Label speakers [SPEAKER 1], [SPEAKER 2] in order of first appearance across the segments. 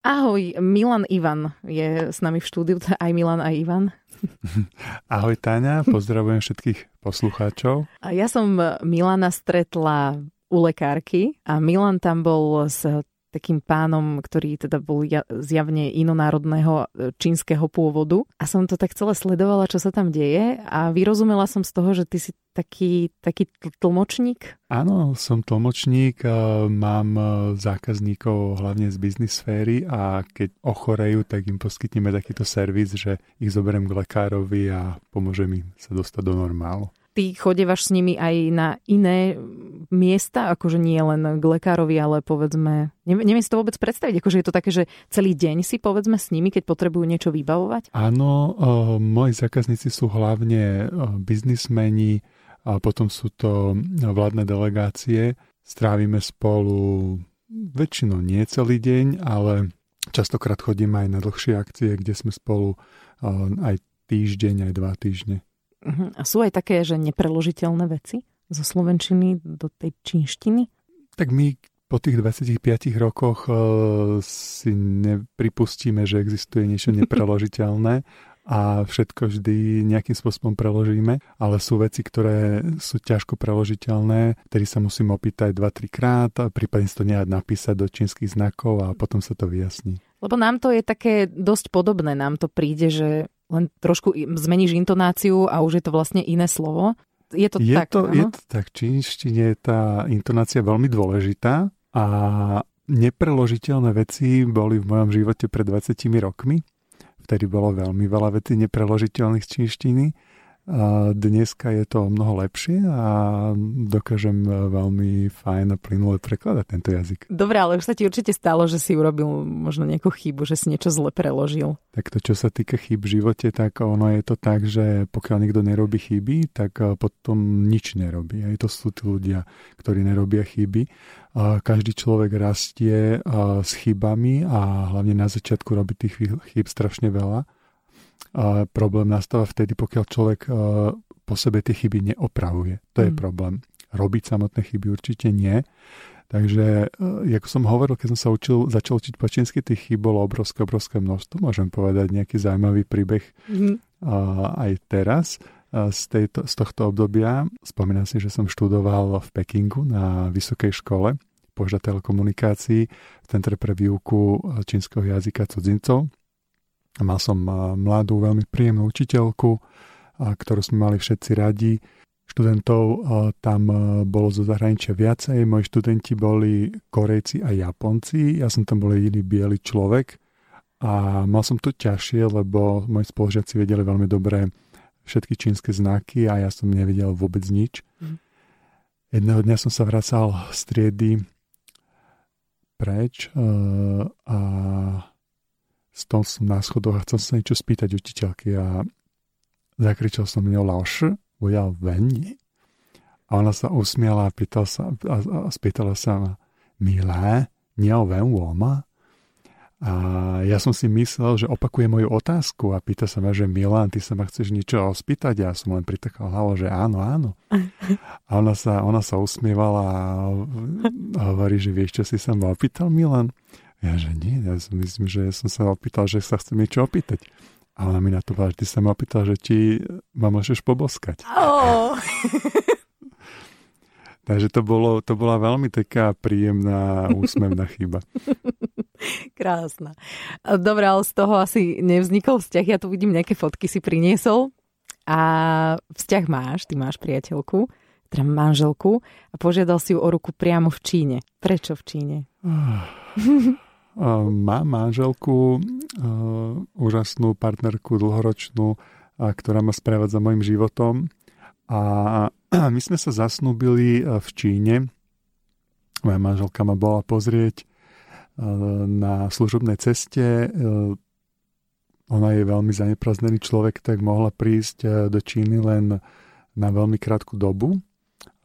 [SPEAKER 1] Ahoj, Milan Ivan je s nami v štúdiu, aj Milan, aj Ivan.
[SPEAKER 2] Ahoj Táňa, pozdravujem všetkých poslucháčov.
[SPEAKER 1] Ja som Milana stretla u lekárky a Milan tam bol s takým pánom, ktorý teda bol zjavne inonárodného e, čínskeho pôvodu. A som to tak celé sledovala, čo sa tam deje a vyrozumela som z toho, že ty si taký, taký tlmočník.
[SPEAKER 2] Áno, som tlmočník, mám e, zákazníkov hlavne z biznis sféry a keď ochorejú, tak im poskytneme takýto servis, že ich zoberiem k lekárovi a pomôžem im sa dostať do normálu
[SPEAKER 1] ty chodevaš s nimi aj na iné miesta, akože nie len k lekárovi, ale povedzme, neviem, si to vôbec predstaviť, akože je to také, že celý deň si povedzme s nimi, keď potrebujú niečo vybavovať?
[SPEAKER 2] Áno, moji zákazníci sú hlavne biznismeni, a potom sú to vládne delegácie. Strávime spolu väčšinou nie celý deň, ale častokrát chodíme aj na dlhšie akcie, kde sme spolu aj týždeň, aj dva týždne.
[SPEAKER 1] Uh-huh. A sú aj také, že nepreložiteľné veci zo slovenčiny do tej čínštiny?
[SPEAKER 2] Tak my po tých 25 rokoch uh, si nepripustíme, že existuje niečo nepreložiteľné a všetko vždy nejakým spôsobom preložíme, ale sú veci, ktoré sú ťažko preložiteľné, ktorý sa musím opýtať 2-3 krát, a prípadne to nejak napísať do čínskych znakov a potom sa to vyjasní.
[SPEAKER 1] Lebo nám to je také dosť podobné, nám to príde, že len trošku zmeníš intonáciu a už je to vlastne iné slovo. Je to
[SPEAKER 2] je
[SPEAKER 1] tak?
[SPEAKER 2] To, je to tak. V čínštine je tá intonácia veľmi dôležitá a nepreložiteľné veci boli v mojom živote pred 20 rokmi. Vtedy bolo veľmi veľa vecí nepreložiteľných z čínštiny a dneska je to mnoho lepšie a dokážem veľmi fajn a plynule prekladať tento jazyk.
[SPEAKER 1] Dobre, ale už sa ti určite stalo, že si urobil možno nejakú chybu, že si niečo zle preložil.
[SPEAKER 2] Tak to, čo sa týka chyb v živote, tak ono je to tak, že pokiaľ niekto nerobí chyby, tak eh, potom nič nerobí. Aj to sú tí ľudia, ktorí nerobia chyby. Každý človek rastie eh, s chybami a hlavne na začiatku robí tých chyb strašne veľa a problém nastáva vtedy, pokiaľ človek e, po sebe tie chyby neopravuje. To je mm. problém. Robiť samotné chyby určite nie. Takže, e, ako som hovoril, keď som sa učil, začal učiť po čínsky, tých chyb bolo obrovské, obrovské množstvo. Môžem povedať nejaký zaujímavý príbeh mm. aj teraz z, tejto, z tohto obdobia. Spomínam si, že som študoval v Pekingu na vysokej škole požda telekomunikácií v Centre pre výuku čínskeho jazyka cudzincov. Mal som mladú, veľmi príjemnú učiteľku, ktorú sme mali všetci radi. Študentov tam bolo zo zahraničia viacej. Moji študenti boli Korejci a Japonci. Ja som tam bol jediný biely človek. A mal som to ťažšie, lebo moji spolužiaci vedeli veľmi dobre všetky čínske znaky a ja som nevedel vôbec nič. Mm. Jedného dňa som sa vracal z triedy preč a Stol som na schodoch a chcel sa niečo spýtať učiteľky a zakričal som mňou Laoš, ja veni. A ona sa usmiala a, pýtal sa, a, a spýtala sa ma, milé, niao ven woma? A ja som si myslel, že opakuje moju otázku a pýta sa ma, že Milan, ty sa ma chceš niečo spýtať? Ja som len pritakal hlavou, že áno, áno. A ona sa, ona sa usmievala a hovorí, že vieš, čo si sa ma opýtal, Milan? Ja, že nie, ja si myslím, že som sa opýtal, že sa chcem niečo opýtať. A ona mi na to že ty sa ma opýtal, že ti ma môžeš poboskať. Oh. Takže to, bolo, to bola veľmi taká príjemná, úsmevná chyba.
[SPEAKER 1] Krásna. Dobre, ale z toho asi nevznikol vzťah. Ja tu vidím nejaké fotky si priniesol. A vzťah máš, ty máš priateľku, teda manželku a požiadal si ju o ruku priamo v Číne. Prečo v Číne?
[SPEAKER 2] Mám manželku, úžasnú partnerku, dlhoročnú, ktorá ma sprevádza mojim životom. A my sme sa zasnúbili v Číne. Moja manželka ma bola pozrieť na služobnej ceste. Ona je veľmi zanepraznený človek, tak mohla prísť do Číny len na veľmi krátku dobu,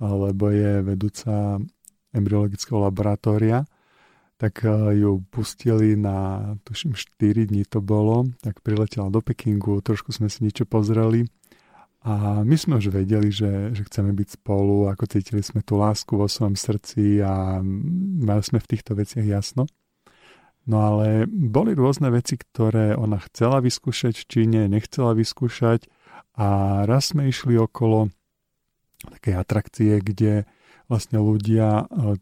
[SPEAKER 2] lebo je vedúca embryologického laboratória tak eh, ju pustili na, tuším, 4 dní to bolo, tak priletela do Pekingu, trošku sme si niečo pozreli a my sme už vedeli, že, že chceme byť spolu, ako cítili sme tú lásku vo svojom srdci a mali sme v týchto veciach jasno. No ale boli rôzne veci, ktoré ona chcela vyskúšať v Číne, nechcela vyskúšať a raz sme išli okolo takej atrakcie, kde vlastne ľudia, e,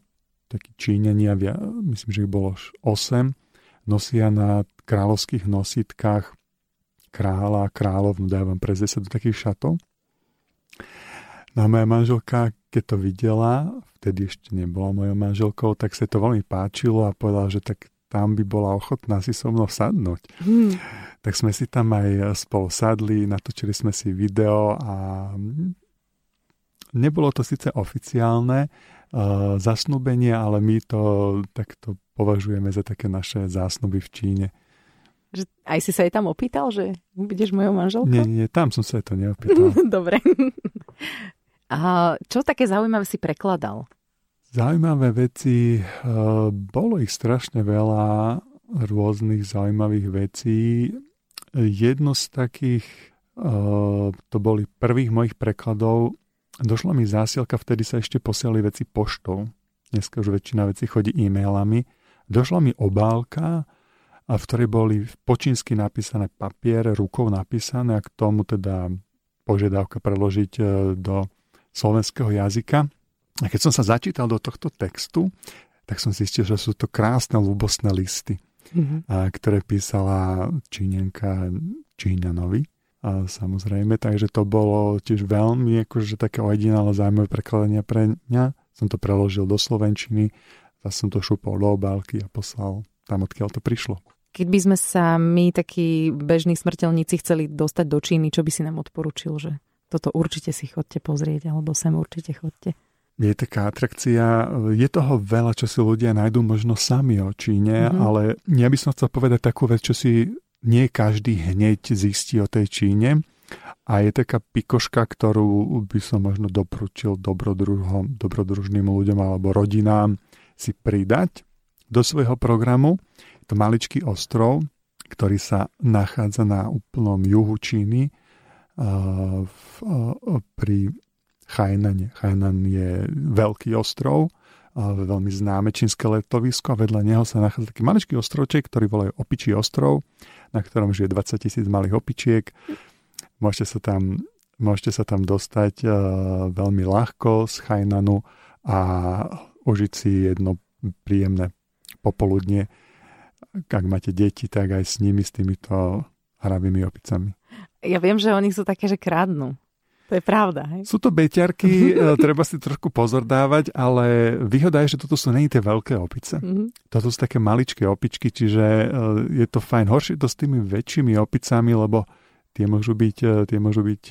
[SPEAKER 2] takí Číňania, myslím, že ich bolo 8, nosia na kráľovských nositkách kráľa a kráľovnú, dávam prezrieť sa do takých šatov. No a moja manželka, keď to videla, vtedy ešte nebola mojou manželkou, tak sa to veľmi páčilo a povedala, že tak tam by bola ochotná si so mnou sadnúť. Hmm. Tak sme si tam aj spolu sadli, natočili sme si video a nebolo to síce oficiálne zasnúbenie, ale my to takto považujeme za také naše zásnuby v Číne.
[SPEAKER 1] Že aj si sa jej tam opýtal, že budeš mojou manželkou?
[SPEAKER 2] Nie, nie, tam som sa jej to neopýtal.
[SPEAKER 1] Dobre. A čo také zaujímavé si prekladal?
[SPEAKER 2] Zaujímavé veci, eh, bolo ich strašne veľa rôznych zaujímavých vecí. Jedno z takých, eh, to boli prvých mojich prekladov, došla mi zásielka, vtedy sa ešte posielali veci poštou. Dneska už väčšina vecí chodí e-mailami. Došla mi obálka, a v ktorej boli po čínsky napísané papier, rukou napísané a k tomu teda požiadavka preložiť eh, do slovenského jazyka. A keď som sa začítal do tohto textu, tak som zistil, že sú to krásne, ľubostné listy, mm-hmm. a, ktoré písala Číňanka Číňanovi. A samozrejme, takže to bolo tiež veľmi akože také ojedinálne zaujímavé prekladanie pre mňa. Som to preložil do Slovenčiny, zase som to šupol do obálky a poslal tam, odkiaľ to prišlo.
[SPEAKER 1] Keď by sme sa my, takí bežní smrteľníci, chceli dostať do Číny, čo by si nám odporučil, že toto určite si chodte pozrieť, alebo sem určite chodte?
[SPEAKER 2] je taká atrakcia, je toho veľa, čo si ľudia nájdú možno sami o Číne, mm-hmm. ale ja by som chcel povedať takú vec, čo si nie každý hneď zistí o tej Číne. A je taká pikoška, ktorú by som možno doporučil dobrodružom, dobrodružným ľuďom alebo rodinám si pridať do svojho programu. Je to maličký ostrov, ktorý sa nachádza na úplnom juhu Číny, uh, v, pri Chainane. Chainan je veľký ostrov, veľmi známe čínske letovisko a vedľa neho sa nachádza taký maličký ostrovček, ktorý volajú Opičí ostrov, na ktorom žije 20 tisíc malých opičiek. Môžete sa tam, môžete sa tam dostať uh, veľmi ľahko z Chainanu a užiť si jedno príjemné popoludne. Ak máte deti, tak aj s nimi, s týmito hravými opicami.
[SPEAKER 1] Ja viem, že oni sú také, že kradnú. To je pravda. Hej?
[SPEAKER 2] Sú to beťarky, e, treba si trošku pozor dávať, ale výhoda je, že toto sú není tie veľké opice. Mm-hmm. Toto sú také maličké opičky, čiže e, je to fajn. Horšie to s tými väčšími opicami, lebo tie môžu byť, e, tie môžu byť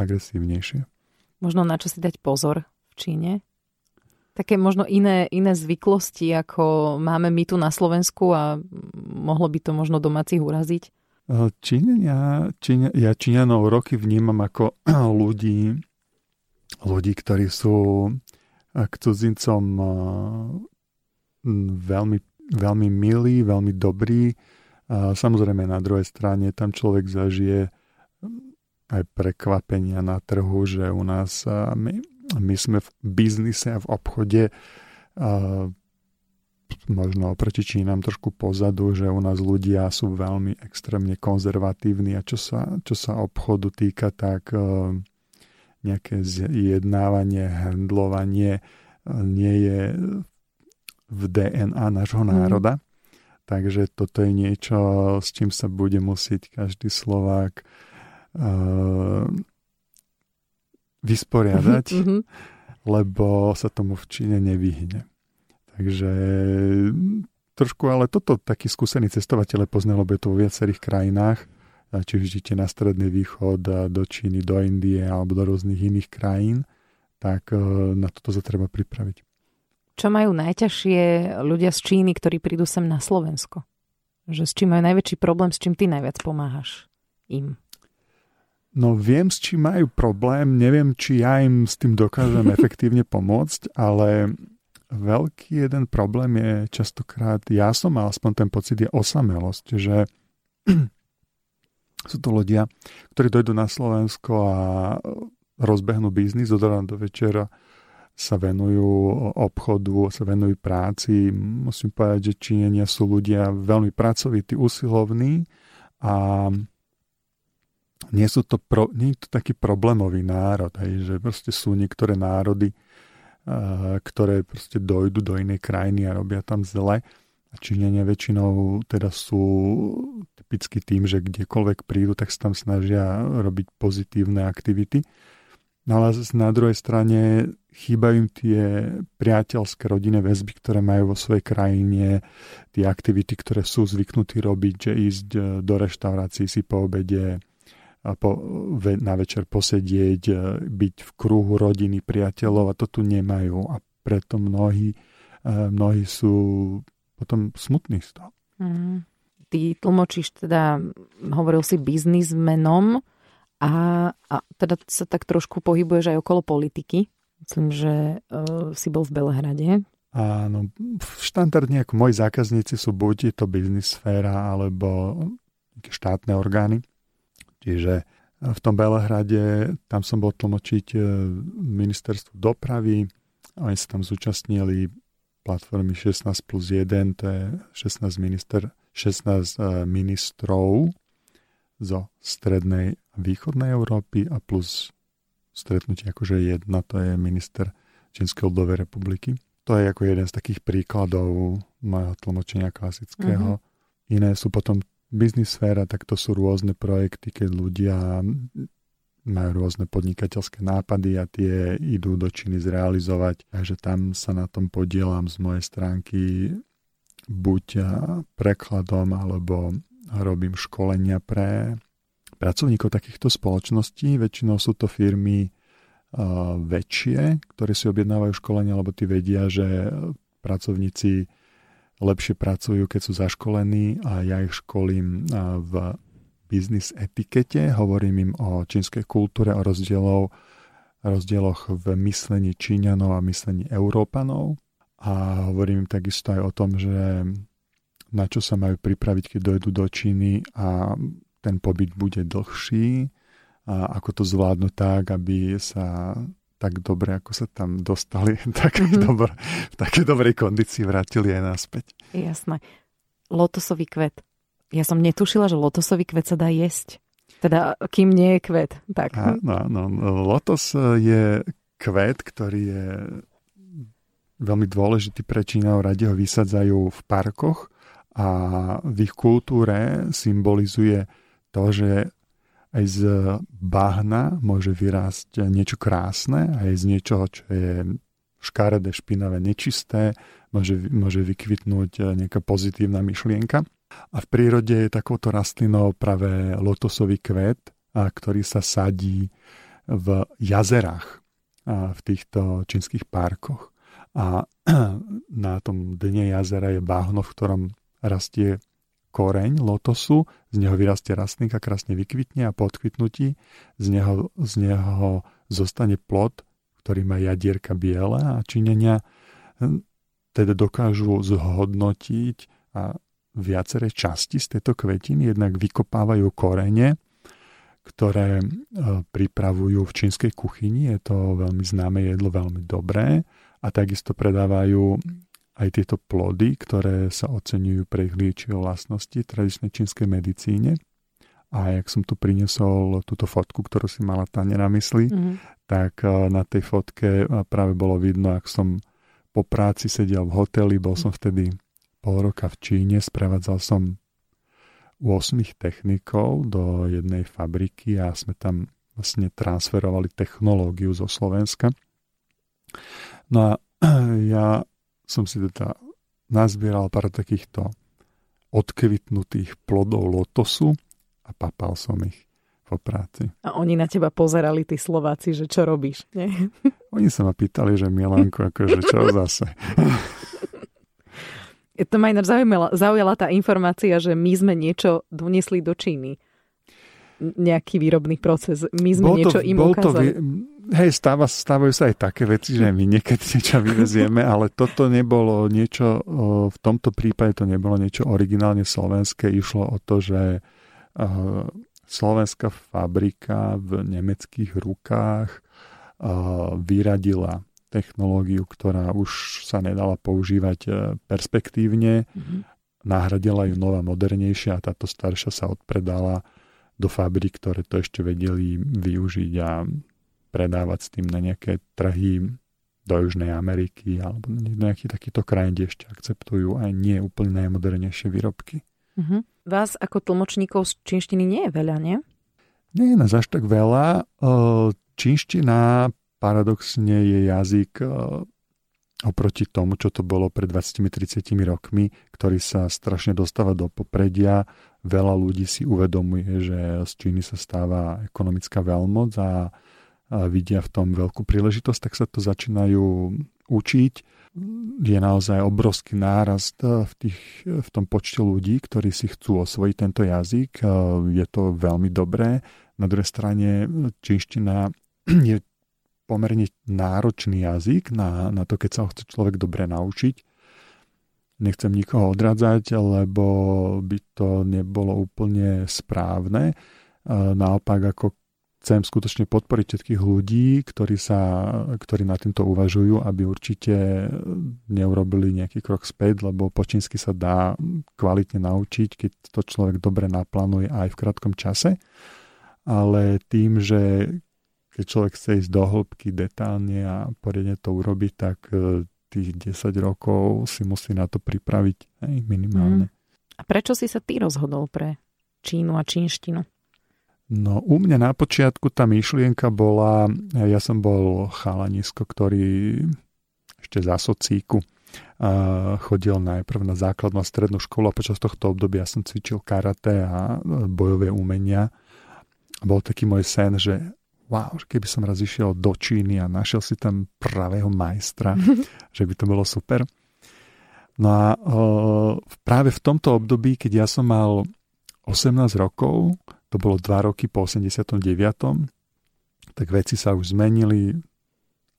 [SPEAKER 2] agresívnejšie.
[SPEAKER 1] Možno na čo si dať pozor v Číne? Také možno iné, iné zvyklosti, ako máme my tu na Slovensku a mohlo by to možno domácich uraziť?
[SPEAKER 2] Číňania, Číňa, ja Číňanov roky vnímam ako ľudí, ľudí, ktorí sú k cudzincom veľmi, veľmi milí, veľmi dobrí. Samozrejme na druhej strane tam človek zažije aj prekvapenia na trhu, že u nás my, my sme v biznise a v obchode možno oproti Čínam trošku pozadu, že u nás ľudia sú veľmi extrémne konzervatívni a čo sa, čo sa obchodu týka, tak e, nejaké zjednávanie, handlovanie e, nie je v DNA nášho mhm. národa. Mm. Takže toto je niečo, s čím sa bude musieť každý Slovák uh, vysporiadať, mm-hmm. lebo sa tomu v Číne nevyhne. Takže trošku, ale toto takí skúsení cestovateľe poznali, lebo je to vo viacerých krajinách, či už idete na Stredný východ, do Číny, do Indie alebo do rôznych iných krajín, tak e, na toto sa treba pripraviť.
[SPEAKER 1] Čo majú najťažšie ľudia z Číny, ktorí prídu sem na Slovensko? Že s čím majú najväčší problém, s čím ty najviac pomáhaš im?
[SPEAKER 2] No viem, s čím majú problém, neviem, či ja im s tým dokážem efektívne pomôcť, ale veľký jeden problém je častokrát, ja som mal aspoň ten pocit, je osamelosť, že sú to ľudia, ktorí dojdú na Slovensko a rozbehnú biznis od rána do večera, sa venujú obchodu, sa venujú práci. Musím povedať, že Číňania sú ľudia veľmi pracovití, usilovní a nie, sú to pro, nie je to taký problémový národ, hej, že proste sú niektoré národy, ktoré proste dojdu do inej krajiny a robia tam zle. A Číňania väčšinou teda sú typicky tým, že kdekoľvek prídu, tak sa tam snažia robiť pozitívne aktivity. No ale na druhej strane chýbajú im tie priateľské rodinné väzby, ktoré majú vo svojej krajine, tie aktivity, ktoré sú zvyknutí robiť, že ísť e, do reštaurácií si po obede, po, na večer posedieť, e, byť v kruhu rodiny, priateľov a to tu nemajú a preto mnohí, e, mnohí sú potom smutní z toho. Mm.
[SPEAKER 1] Ty tlmočíš teda, hovoril si biznismenom, a, a teda sa tak trošku pohybuješ aj okolo politiky. Myslím, že uh, si bol v Belehrade.
[SPEAKER 2] Áno, štandardne ako moji zákazníci sú buď je to biznis sféra alebo štátne orgány. Čiže v tom Belehrade, tam som bol tlmočiť e, ministerstvo dopravy, oni sa tam zúčastnili platformy 16 plus 1, to je 16, minister, 16 e, ministrov zo strednej a východnej Európy a plus stretnutie akože jedna, to je minister Čínskej ľudovej republiky. To je ako jeden z takých príkladov mojho tlmočenia klasického. Uh-huh. Iné sú potom biznis sféra, tak to sú rôzne projekty, keď ľudia majú rôzne podnikateľské nápady a tie idú do Číny zrealizovať. Takže tam sa na tom podielam z mojej stránky buď prekladom alebo robím školenia pre pracovníkov takýchto spoločností. Väčšinou sú to firmy väčšie, ktoré si objednávajú školenia, lebo tí vedia, že pracovníci lepšie pracujú, keď sú zaškolení a ja ich školím v biznis etikete, hovorím im o čínskej kultúre, o rozdielov, rozdieloch v myslení Číňanov a myslení Európanov. A hovorím im takisto aj o tom, že na čo sa majú pripraviť, keď dojdú do Číny a ten pobyt bude dlhší. A ako to zvládnu tak, aby sa tak dobre, ako sa tam dostali, tak mm-hmm. dobre, v takej dobrej kondícii vrátili aj naspäť.
[SPEAKER 1] Jasné. Lotosový kvet. Ja som netušila, že lotosový kvet sa dá jesť. Teda, kým nie je kvet. Tak.
[SPEAKER 2] Áno, no, lotos je kvet, ktorý je veľmi dôležitý pre Čínov. Radi ho vysadzajú v parkoch a v ich kultúre symbolizuje to, že aj z bahna môže vyrásť niečo krásne, aj z niečoho, čo je škaredé, špinavé, nečisté, môže, môže vykvitnúť nejaká pozitívna myšlienka. A v prírode je takouto rastlinou práve lotosový kvet, ktorý sa sadí v jazerách v týchto čínskych parkoch. A na tom dne jazera je bahno, v ktorom rastie koreň lotosu, z neho vyrastie rastlík a krásne vykvitne a po odkvitnutí z neho, z neho zostane plod, ktorý má jadierka biele a činenia hm, teda dokážu zhodnotiť a viaceré časti z tejto kvetiny, jednak vykopávajú korene, ktoré hm, pripravujú v čínskej kuchyni. Je to veľmi známe jedlo, veľmi dobré. A takisto predávajú aj tieto plody, ktoré sa oceňujú pre ich liečivé vlastnosti v tradičnej čínskej medicíne. A jak som tu priniesol túto fotku, ktorú si mala Tane na mysli, mm-hmm. tak eh, na tej fotke eh, práve bolo vidno, ak som po práci sedel v hoteli, bol som vtedy pol roka v Číne, sprevádzal som 8 technikov do jednej fabriky a sme tam vlastne transferovali technológiu zo Slovenska. No a ja som si teda nazbieral pár takýchto odkvitnutých plodov lotosu a papal som ich po práci.
[SPEAKER 1] A oni na teba pozerali, tí Slováci, že čo robíš, nie?
[SPEAKER 2] Oni sa ma pýtali, že Milanko, akože čo zase?
[SPEAKER 1] to ma ináč zaujala, zaujala tá informácia, že my sme niečo doniesli do Číny. Nejaký výrobný proces. My sme bol niečo to, im bol ukázali. To,
[SPEAKER 2] hej, stáva, stávajú sa aj také veci, že my niekedy niečo vyvezieme, ale toto nebolo niečo, v tomto prípade to nebolo niečo originálne slovenské. Išlo o to, že slovenská fabrika v nemeckých rukách vyradila technológiu, ktorá už sa nedala používať e, perspektívne. Mm-hmm. Nahradila ju nová, modernejšia a táto staršia sa odpredala do fabrik, ktoré to ešte vedeli využiť a predávať s tým na nejaké trhy do Južnej Ameriky alebo nejaký takýto krajín, kde ešte akceptujú aj nie úplne najmodernejšie výrobky.
[SPEAKER 1] Mm-hmm. Vás ako tlmočníkov z čínštiny nie je veľa, nie?
[SPEAKER 2] Nie je nás až tak veľa. Čínština paradoxne je jazyk oproti tomu, čo to bolo pred 20-30 rokmi, ktorý sa strašne dostáva do popredia. Veľa ľudí si uvedomuje, že z Číny sa stáva ekonomická veľmoc a vidia v tom veľkú príležitosť, tak sa to začínajú učiť. Je naozaj obrovský nárast v, tých, v tom počte ľudí, ktorí si chcú osvojiť tento jazyk. Je to veľmi dobré. Na druhej strane čínština je pomerne náročný jazyk na, na to, keď sa ho chce človek dobre naučiť. Nechcem nikoho odradzať, lebo by to nebolo úplne správne. Naopak, ako chcem skutočne podporiť všetkých ľudí, ktorí, sa, ktorí na týmto uvažujú, aby určite neurobili nejaký krok späť, lebo po sa dá kvalitne naučiť, keď to človek dobre naplánuje aj v krátkom čase. Ale tým, že keď človek chce ísť do hĺbky detálne a poriadne to urobiť, tak e, tých 10 rokov si musí na to pripraviť hej, minimálne. Mm.
[SPEAKER 1] A prečo si sa ty rozhodol pre Čínu a čínštinu?
[SPEAKER 2] No u mňa na počiatku tá myšlienka bola, ja som bol chalanisko, ktorý ešte za socíku chodil najprv na základnú a strednú školu a počas tohto obdobia som cvičil karate a bojové umenia. Bol taký môj sen, že wow, keby som raz išiel do Číny a našiel si tam pravého majstra, že by to bolo super. No a práve v tomto období, keď ja som mal 18 rokov, to bolo dva roky po 89. Tak veci sa už zmenili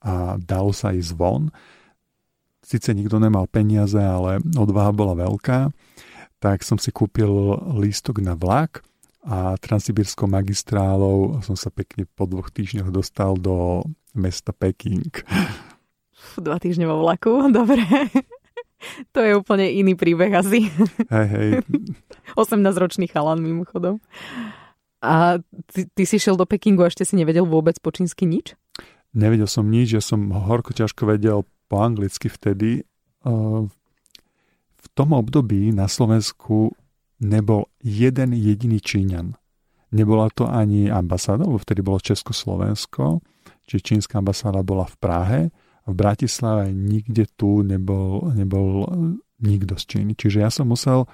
[SPEAKER 2] a dalo sa ísť von. Sice nikto nemal peniaze, ale odvaha bola veľká, tak som si kúpil lístok na vlak a transsibirskou magistrálou som sa pekne po dvoch týždňoch dostal do mesta Peking.
[SPEAKER 1] Dva týždne vo vlaku, dobre. To je úplne iný príbeh asi.
[SPEAKER 2] Hej, hej.
[SPEAKER 1] 18-ročný chalan mimochodom. A ty, ty si šiel do Pekingu a ešte si nevedel vôbec po čínsky nič?
[SPEAKER 2] Nevedel som nič, ja som horko ťažko vedel po anglicky vtedy. V tom období na Slovensku nebol jeden jediný Číňan. Nebola to ani ambasáda, lebo vtedy bolo Československo, čiže čínska ambasáda bola v Prahe. V Bratislave nikde tu nebol, nebol nikto z Číny. Čiže ja som musel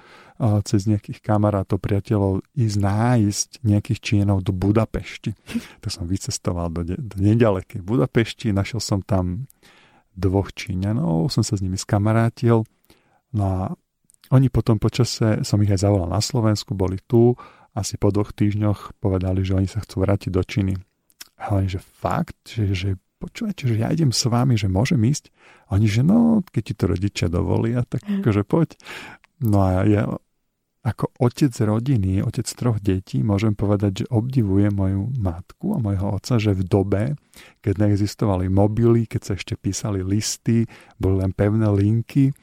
[SPEAKER 2] cez nejakých kamarátov, priateľov ísť nájsť nejakých Čínov do Budapešti. tak som vycestoval do, de- do nedalekej Budapešti, našiel som tam dvoch Číňanov, som sa s nimi skamarátil. No a oni potom počase, som ich aj zavolal na Slovensku, boli tu, asi po dvoch týždňoch povedali, že oni sa chcú vrátiť do Číny. A že fakt, že, že počúvajte, že ja idem s vami, že môžem ísť. A oni, že no, keď ti to rodičia dovolia, tak mhm. akože poď. No a ja ako otec rodiny, otec troch detí, môžem povedať, že obdivujem moju matku a mojho otca, že v dobe, keď neexistovali mobily, keď sa ešte písali listy, boli len pevné linky,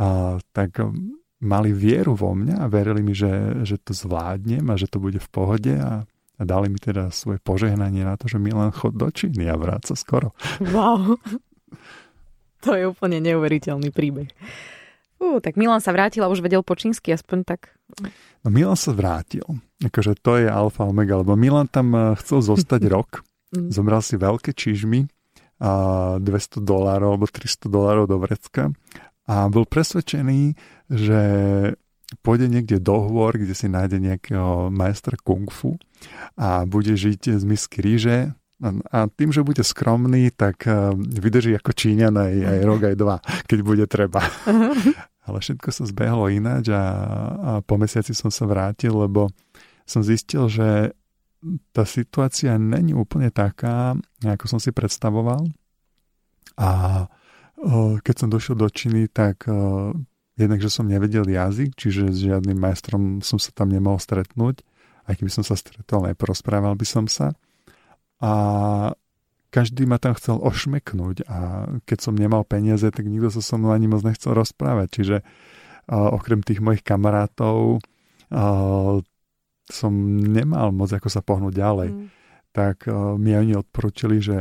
[SPEAKER 2] a, tak mali vieru vo mňa a verili mi, že, že to zvládnem a že to bude v pohode a a dali mi teda svoje požehnanie na to, že Milan chod do Číny a vráca skoro.
[SPEAKER 1] Wow. To je úplne neuveriteľný príbeh. Ú, tak Milan sa vrátil a už vedel po čínsky, aspoň tak.
[SPEAKER 2] No Milan sa vrátil. Akože to je alfa omega, lebo Milan tam eh, chcel zostať rok. Mm. Zomral si veľké čižmy a 200 dolárov alebo 300 dolárov do vrecka a bol presvedčený, že pôjde niekde do hôr, kde si nájde nejakého majstra kung fu a bude žiť z misky ríže a tým, že bude skromný, tak eh, vydrží ako Číňan aj, aj rok, aj dva, keď bude treba. Ale všetko sa zbehlo ináč a, a po mesiaci som sa vrátil, lebo som zistil, že tá situácia není úplne taká, ako som si predstavoval. A eh, keď som došiel do Číny, tak eh, jednak, že som nevedel jazyk, čiže s žiadnym majstrom som sa tam nemohol stretnúť. Aj keby som sa stretol, neporozprával by som sa. A každý ma tam chcel ošmeknúť a keď som nemal peniaze, tak nikto sa so mnou ani moc nechcel rozprávať. Čiže uh, okrem tých mojich kamarátov uh, som nemal moc ako sa pohnúť ďalej. Mm. Tak uh, mi oni odporúčili, že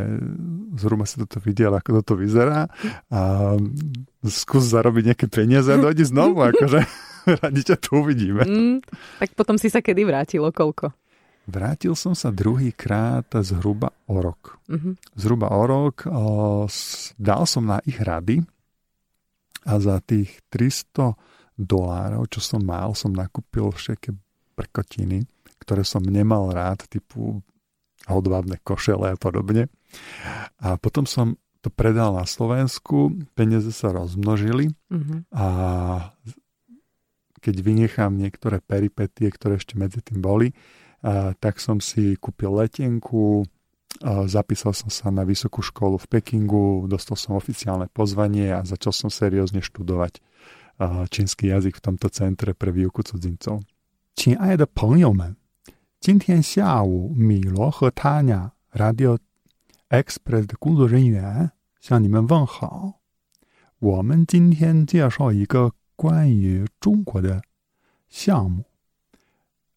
[SPEAKER 2] zhruba si toto videl, ako toto vyzerá a skús zarobiť nejaké peniaze a dojdi znovu, akože radi ťa tu uvidíme. Mm,
[SPEAKER 1] tak potom si sa kedy vrátilo, koľko?
[SPEAKER 2] Vrátil som sa druhýkrát zhruba o rok. Mm-hmm. Zhruba o rok o, dal som na ich rady a za tých 300 dolárov, čo som mal, som nakúpil všetky prkotiny, ktoré som nemal rád, typu hodvábne košele a podobne. A potom som to predal na Slovensku, peniaze sa rozmnožili mm-hmm. a keď vynechám niektoré peripetie, ktoré ešte medzi tým boli, tak som si kúpil letenku, zapísal som sa na vysokú školu v Pekingu, dostal som oficiálne pozvanie a začal som seriózne študovať čínsky jazyk v tomto centre pre výuku cudzincov.
[SPEAKER 3] 亲爱的朋友们， 今天下午米罗和塔尼 Radio Express 的工作人员向你们问好。我们今天介绍一个关于中国的项目。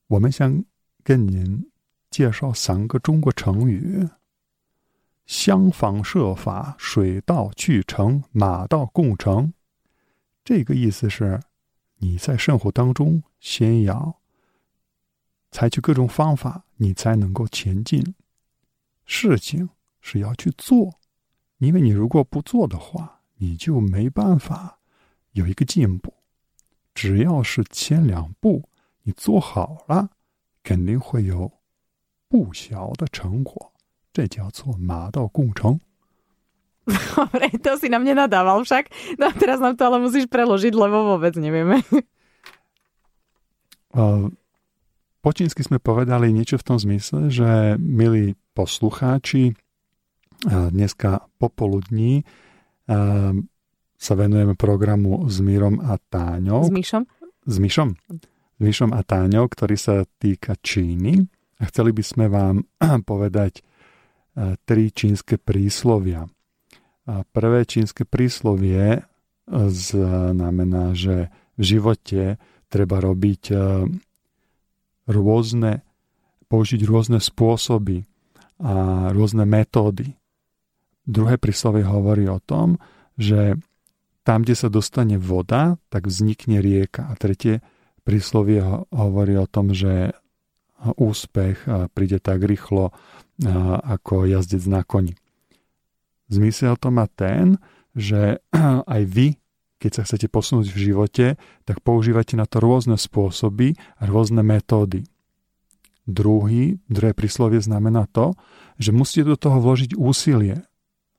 [SPEAKER 3] 我们想跟您介绍三个中国成语：想方设法、水到渠成、马到功成。这个意思是，你在生活当中先要采取各种方法，你才能够前进。事情是要去做，因为你如果不做的话，你就没办法有一个进步。只要是前两步你做好了。肯定会有不小的成果，这叫做马到功成。
[SPEAKER 1] Dobre, to si na mne nadával však. No a teraz nám to ale musíš preložiť, lebo vôbec nevieme.
[SPEAKER 2] Uh, po čínsky sme povedali niečo v tom zmysle, že milí poslucháči, uh, dneska popoludní uh, sa venujeme programu s Mírom a Táňou.
[SPEAKER 1] S Myšom?
[SPEAKER 2] S Myšom. Vyšom a Táňou, ktorý sa týka Číny. A chceli by sme vám povedať e, tri čínske príslovia. Prvé čínske príslovie e, znamená, že v živote treba robiť e, rôzne, použiť rôzne spôsoby a rôzne metódy. Druhé príslovie hovorí o tom, že tam, kde sa dostane voda, tak vznikne rieka. A tretie príslovie hovorí o tom, že úspech príde tak rýchlo ako jazdec na koni. Zmysel to má ten, že aj vy, keď sa chcete posunúť v živote, tak používate na to rôzne spôsoby a rôzne metódy. Druhý, druhé príslovie znamená to, že musíte do toho vložiť úsilie.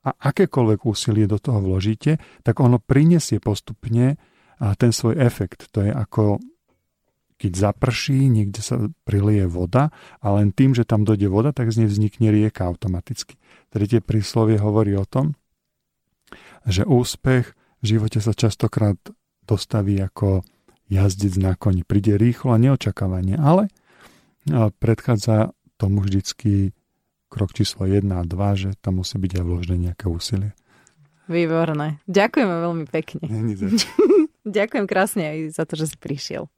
[SPEAKER 2] A akékoľvek úsilie do toho vložíte, tak ono prinesie postupne ten svoj efekt. To je ako keď zaprší, niekde sa prilije voda a len tým, že tam dojde voda, tak z nej vznikne rieka automaticky. Tretie príslovie hovorí o tom, že úspech v živote sa častokrát dostaví ako jazdec na koni. Príde rýchlo a neočakávanie, ale predchádza tomu vždycky krok číslo 1 a 2, že tam musí byť aj vložené nejaké úsilie.
[SPEAKER 1] Výborné. Ďakujeme veľmi pekne.
[SPEAKER 2] Není
[SPEAKER 1] Ďakujem krásne aj za to, že si prišiel.